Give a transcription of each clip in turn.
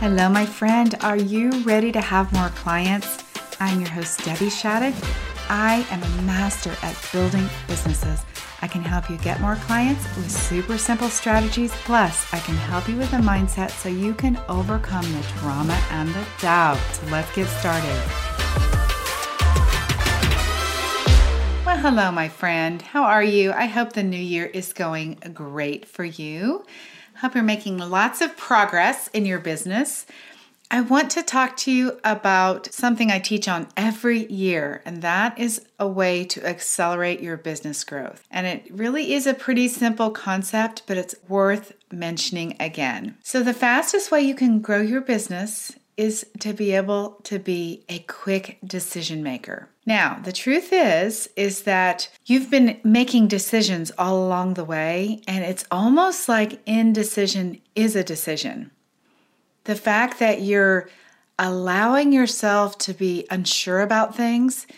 Hello, my friend. Are you ready to have more clients? I'm your host, Debbie Shattuck. I am a master at building businesses. I can help you get more clients with super simple strategies. Plus, I can help you with a mindset so you can overcome the drama and the doubt. So let's get started. Well, hello, my friend. How are you? I hope the new year is going great for you. Hope you're making lots of progress in your business. I want to talk to you about something I teach on every year, and that is a way to accelerate your business growth. And it really is a pretty simple concept, but it's worth mentioning again. So, the fastest way you can grow your business is to be able to be a quick decision maker. Now, the truth is is that you've been making decisions all along the way and it's almost like indecision is a decision. The fact that you're allowing yourself to be unsure about things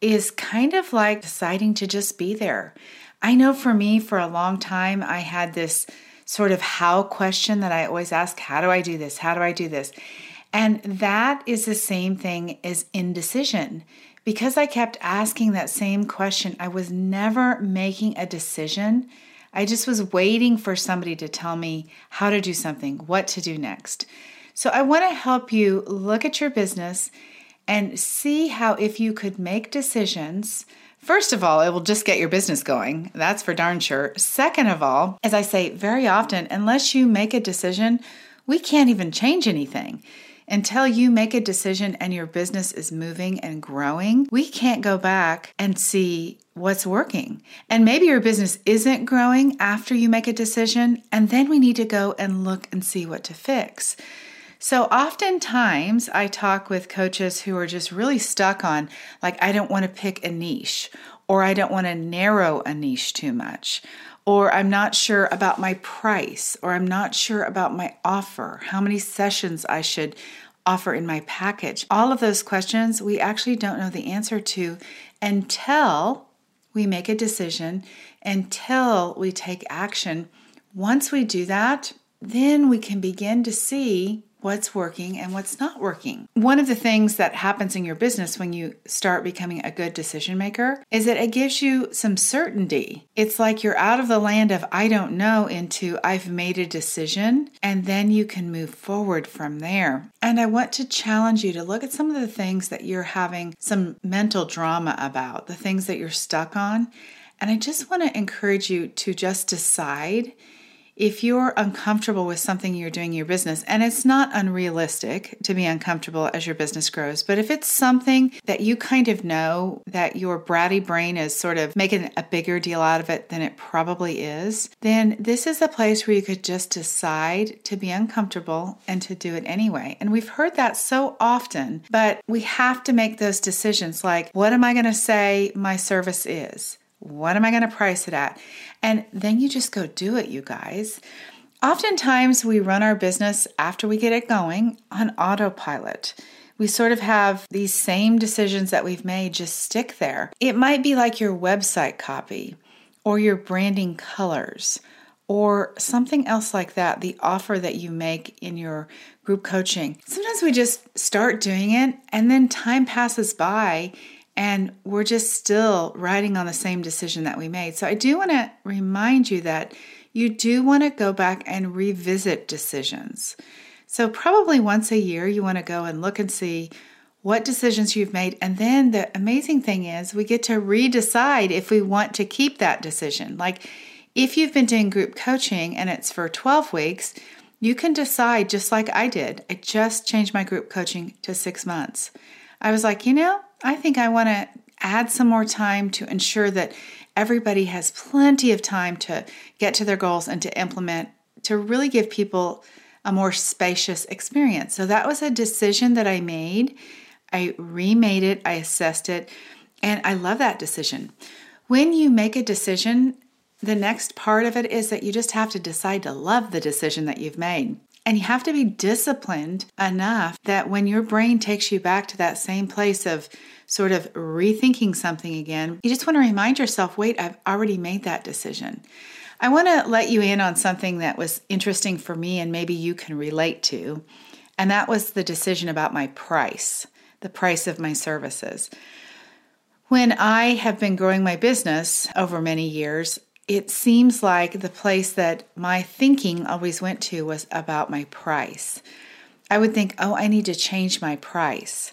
is kind of like deciding to just be there. I know for me, for a long time, I had this sort of how question that I always ask How do I do this? How do I do this? And that is the same thing as indecision. Because I kept asking that same question, I was never making a decision. I just was waiting for somebody to tell me how to do something, what to do next. So I want to help you look at your business and see how, if you could make decisions, First of all, it will just get your business going. That's for darn sure. Second of all, as I say very often, unless you make a decision, we can't even change anything. Until you make a decision and your business is moving and growing, we can't go back and see what's working. And maybe your business isn't growing after you make a decision, and then we need to go and look and see what to fix. So, oftentimes, I talk with coaches who are just really stuck on, like, I don't want to pick a niche, or I don't want to narrow a niche too much, or I'm not sure about my price, or I'm not sure about my offer, how many sessions I should offer in my package. All of those questions we actually don't know the answer to until we make a decision, until we take action. Once we do that, then we can begin to see what's working and what's not working. One of the things that happens in your business when you start becoming a good decision maker is that it gives you some certainty. It's like you're out of the land of I don't know into I've made a decision, and then you can move forward from there. And I want to challenge you to look at some of the things that you're having some mental drama about, the things that you're stuck on. And I just want to encourage you to just decide if you're uncomfortable with something you're doing in your business, and it's not unrealistic to be uncomfortable as your business grows, but if it's something that you kind of know that your bratty brain is sort of making a bigger deal out of it than it probably is, then this is a place where you could just decide to be uncomfortable and to do it anyway. And we've heard that so often, but we have to make those decisions like, what am I going to say my service is? What am I going to price it at? And then you just go do it, you guys. Oftentimes, we run our business after we get it going on autopilot. We sort of have these same decisions that we've made just stick there. It might be like your website copy or your branding colors or something else like that, the offer that you make in your group coaching. Sometimes we just start doing it and then time passes by and we're just still riding on the same decision that we made. So I do want to remind you that you do want to go back and revisit decisions. So, probably once a year, you want to go and look and see what decisions you've made. And then the amazing thing is, we get to redecide if we want to keep that decision. Like if you've been doing group coaching and it's for 12 weeks, you can decide just like I did. I just changed my group coaching to six months. I was like, you know, I think I want to add some more time to ensure that everybody has plenty of time to get to their goals and to implement to really give people a more spacious experience. So that was a decision that I made. I remade it, I assessed it, and I love that decision. When you make a decision, the next part of it is that you just have to decide to love the decision that you've made. And you have to be disciplined enough that when your brain takes you back to that same place of sort of rethinking something again, you just want to remind yourself wait, I've already made that decision. I want to let you in on something that was interesting for me and maybe you can relate to. and that was the decision about my price, the price of my services. When I have been growing my business over many years, it seems like the place that my thinking always went to was about my price. I would think, oh, I need to change my price.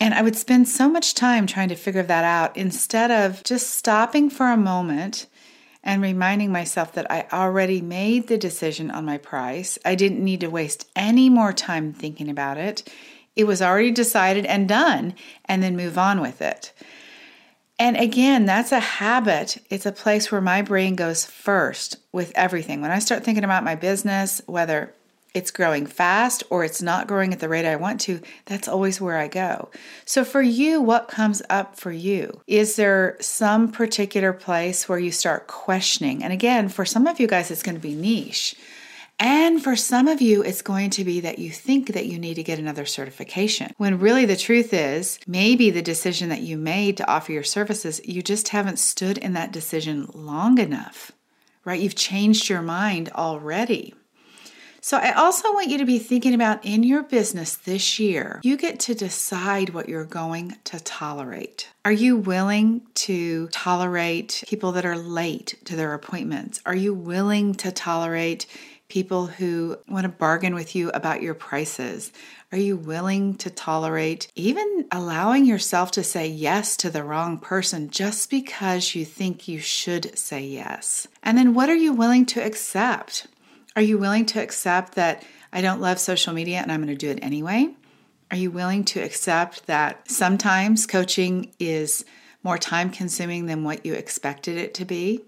And I would spend so much time trying to figure that out instead of just stopping for a moment and reminding myself that I already made the decision on my price. I didn't need to waste any more time thinking about it. It was already decided and done, and then move on with it. And again, that's a habit. It's a place where my brain goes first with everything. When I start thinking about my business, whether it's growing fast or it's not growing at the rate I want to, that's always where I go. So, for you, what comes up for you? Is there some particular place where you start questioning? And again, for some of you guys, it's going to be niche. And for some of you, it's going to be that you think that you need to get another certification. When really the truth is, maybe the decision that you made to offer your services, you just haven't stood in that decision long enough, right? You've changed your mind already. So, I also want you to be thinking about in your business this year, you get to decide what you're going to tolerate. Are you willing to tolerate people that are late to their appointments? Are you willing to tolerate people who want to bargain with you about your prices? Are you willing to tolerate even allowing yourself to say yes to the wrong person just because you think you should say yes? And then what are you willing to accept? Are you willing to accept that I don't love social media and I'm going to do it anyway? Are you willing to accept that sometimes coaching is more time consuming than what you expected it to be?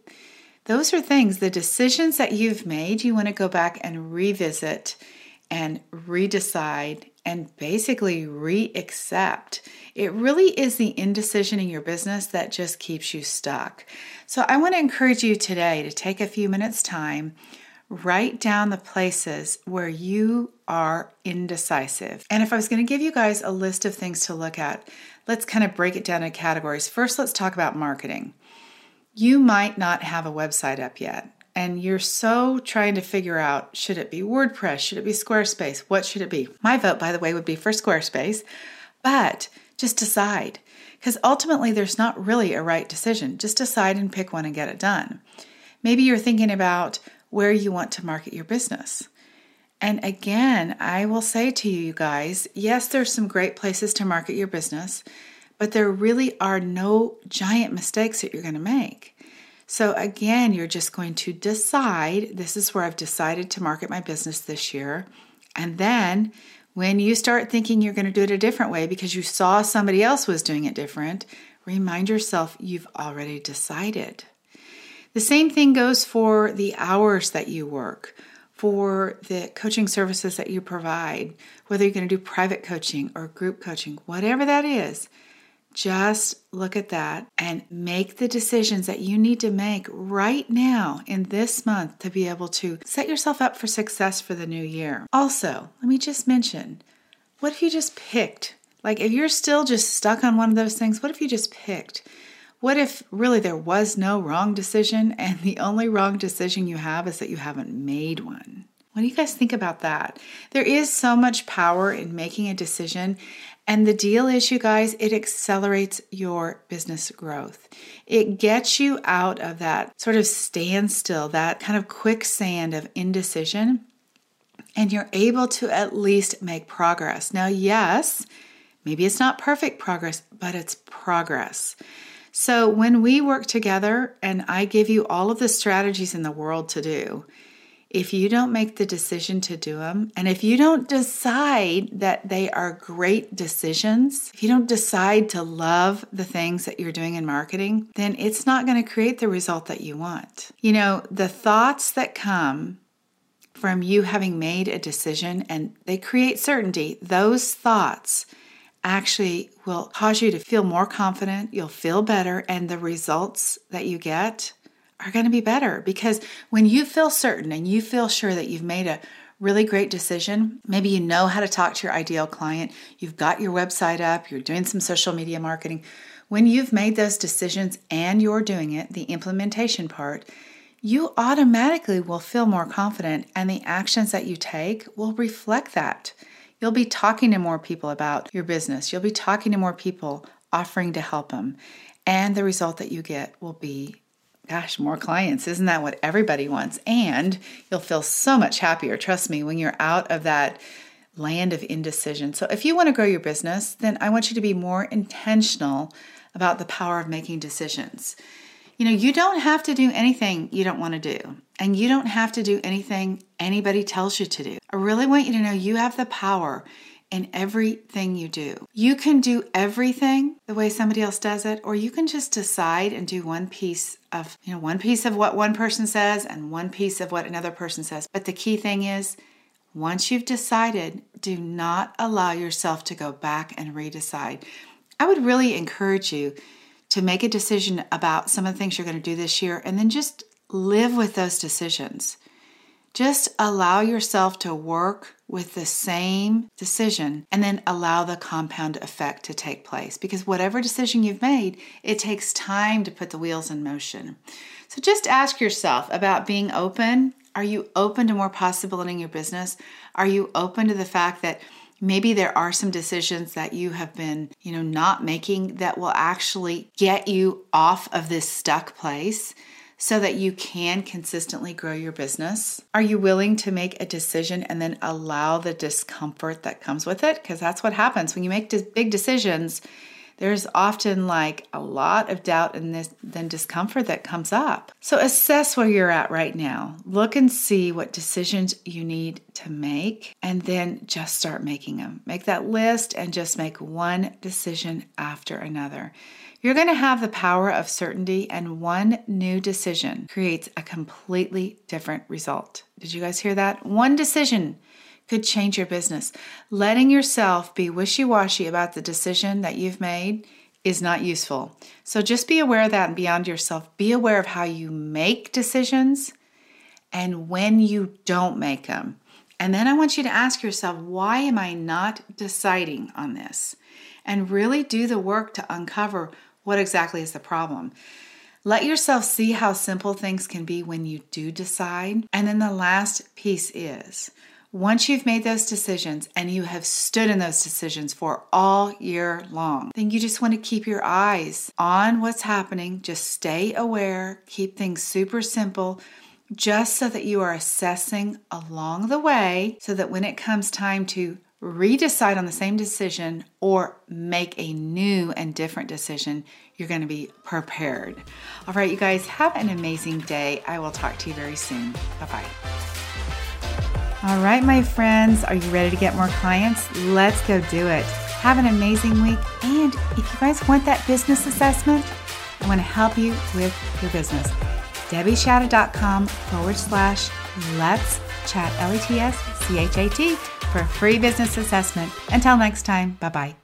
Those are things, the decisions that you've made, you want to go back and revisit and redecide and basically re accept. It really is the indecision in your business that just keeps you stuck. So, I want to encourage you today to take a few minutes' time write down the places where you are indecisive. And if I was going to give you guys a list of things to look at, let's kind of break it down in categories. First, let's talk about marketing. You might not have a website up yet, and you're so trying to figure out should it be WordPress? Should it be Squarespace? What should it be? My vote, by the way, would be for Squarespace, but just decide because ultimately there's not really a right decision. Just decide and pick one and get it done. Maybe you're thinking about where you want to market your business. And again, I will say to you guys yes, there's some great places to market your business, but there really are no giant mistakes that you're going to make. So, again, you're just going to decide this is where I've decided to market my business this year. And then when you start thinking you're going to do it a different way because you saw somebody else was doing it different, remind yourself you've already decided. The same thing goes for the hours that you work, for the coaching services that you provide, whether you're going to do private coaching or group coaching, whatever that is. Just look at that and make the decisions that you need to make right now in this month to be able to set yourself up for success for the new year. Also, let me just mention what if you just picked? Like, if you're still just stuck on one of those things, what if you just picked? What if really there was no wrong decision and the only wrong decision you have is that you haven't made one? What do you guys think about that? There is so much power in making a decision. And the deal is, you guys, it accelerates your business growth. It gets you out of that sort of standstill, that kind of quicksand of indecision, and you're able to at least make progress. Now, yes, maybe it's not perfect progress, but it's progress. So when we work together and I give you all of the strategies in the world to do, if you don't make the decision to do them, and if you don't decide that they are great decisions, if you don't decide to love the things that you're doing in marketing, then it's not going to create the result that you want. You know, the thoughts that come from you having made a decision and they create certainty, those thoughts actually will cause you to feel more confident, you'll feel better, and the results that you get are going to be better because when you feel certain and you feel sure that you've made a really great decision, maybe you know how to talk to your ideal client, you've got your website up, you're doing some social media marketing. When you've made those decisions and you're doing it, the implementation part, you automatically will feel more confident and the actions that you take will reflect that. You'll be talking to more people about your business. You'll be talking to more people offering to help them. And the result that you get will be gosh, more clients. Isn't that what everybody wants? And you'll feel so much happier, trust me, when you're out of that land of indecision. So if you want to grow your business, then I want you to be more intentional about the power of making decisions. You know, you don't have to do anything you don't want to do, and you don't have to do anything anybody tells you to do. I really want you to know you have the power in everything you do. You can do everything the way somebody else does it, or you can just decide and do one piece of, you know, one piece of what one person says and one piece of what another person says. But the key thing is, once you've decided, do not allow yourself to go back and redecide. I would really encourage you to make a decision about some of the things you're going to do this year and then just live with those decisions. Just allow yourself to work with the same decision and then allow the compound effect to take place because whatever decision you've made, it takes time to put the wheels in motion. So just ask yourself about being open. Are you open to more possibility in your business? Are you open to the fact that maybe there are some decisions that you have been, you know, not making that will actually get you off of this stuck place? So that you can consistently grow your business? Are you willing to make a decision and then allow the discomfort that comes with it? Because that's what happens when you make big decisions. There's often like a lot of doubt and this, then discomfort that comes up. So assess where you're at right now. Look and see what decisions you need to make, and then just start making them. Make that list and just make one decision after another. You're going to have the power of certainty, and one new decision creates a completely different result. Did you guys hear that? One decision could change your business. Letting yourself be wishy washy about the decision that you've made is not useful. So just be aware of that and beyond yourself. Be aware of how you make decisions and when you don't make them. And then I want you to ask yourself, why am I not deciding on this? And really do the work to uncover what exactly is the problem? Let yourself see how simple things can be when you do decide. And then the last piece is once you've made those decisions and you have stood in those decisions for all year long, then you just want to keep your eyes on what's happening. Just stay aware, keep things super simple, just so that you are assessing along the way, so that when it comes time to redecide on the same decision or make a new and different decision, you're going to be prepared. All right, you guys, have an amazing day. I will talk to you very soon. Bye bye. All right, my friends, are you ready to get more clients? Let's go do it. Have an amazing week. And if you guys want that business assessment, I want to help you with your business. DebbieShattuck.com forward slash let's chat, L E T S C H A T for a free business assessment. Until next time, bye bye.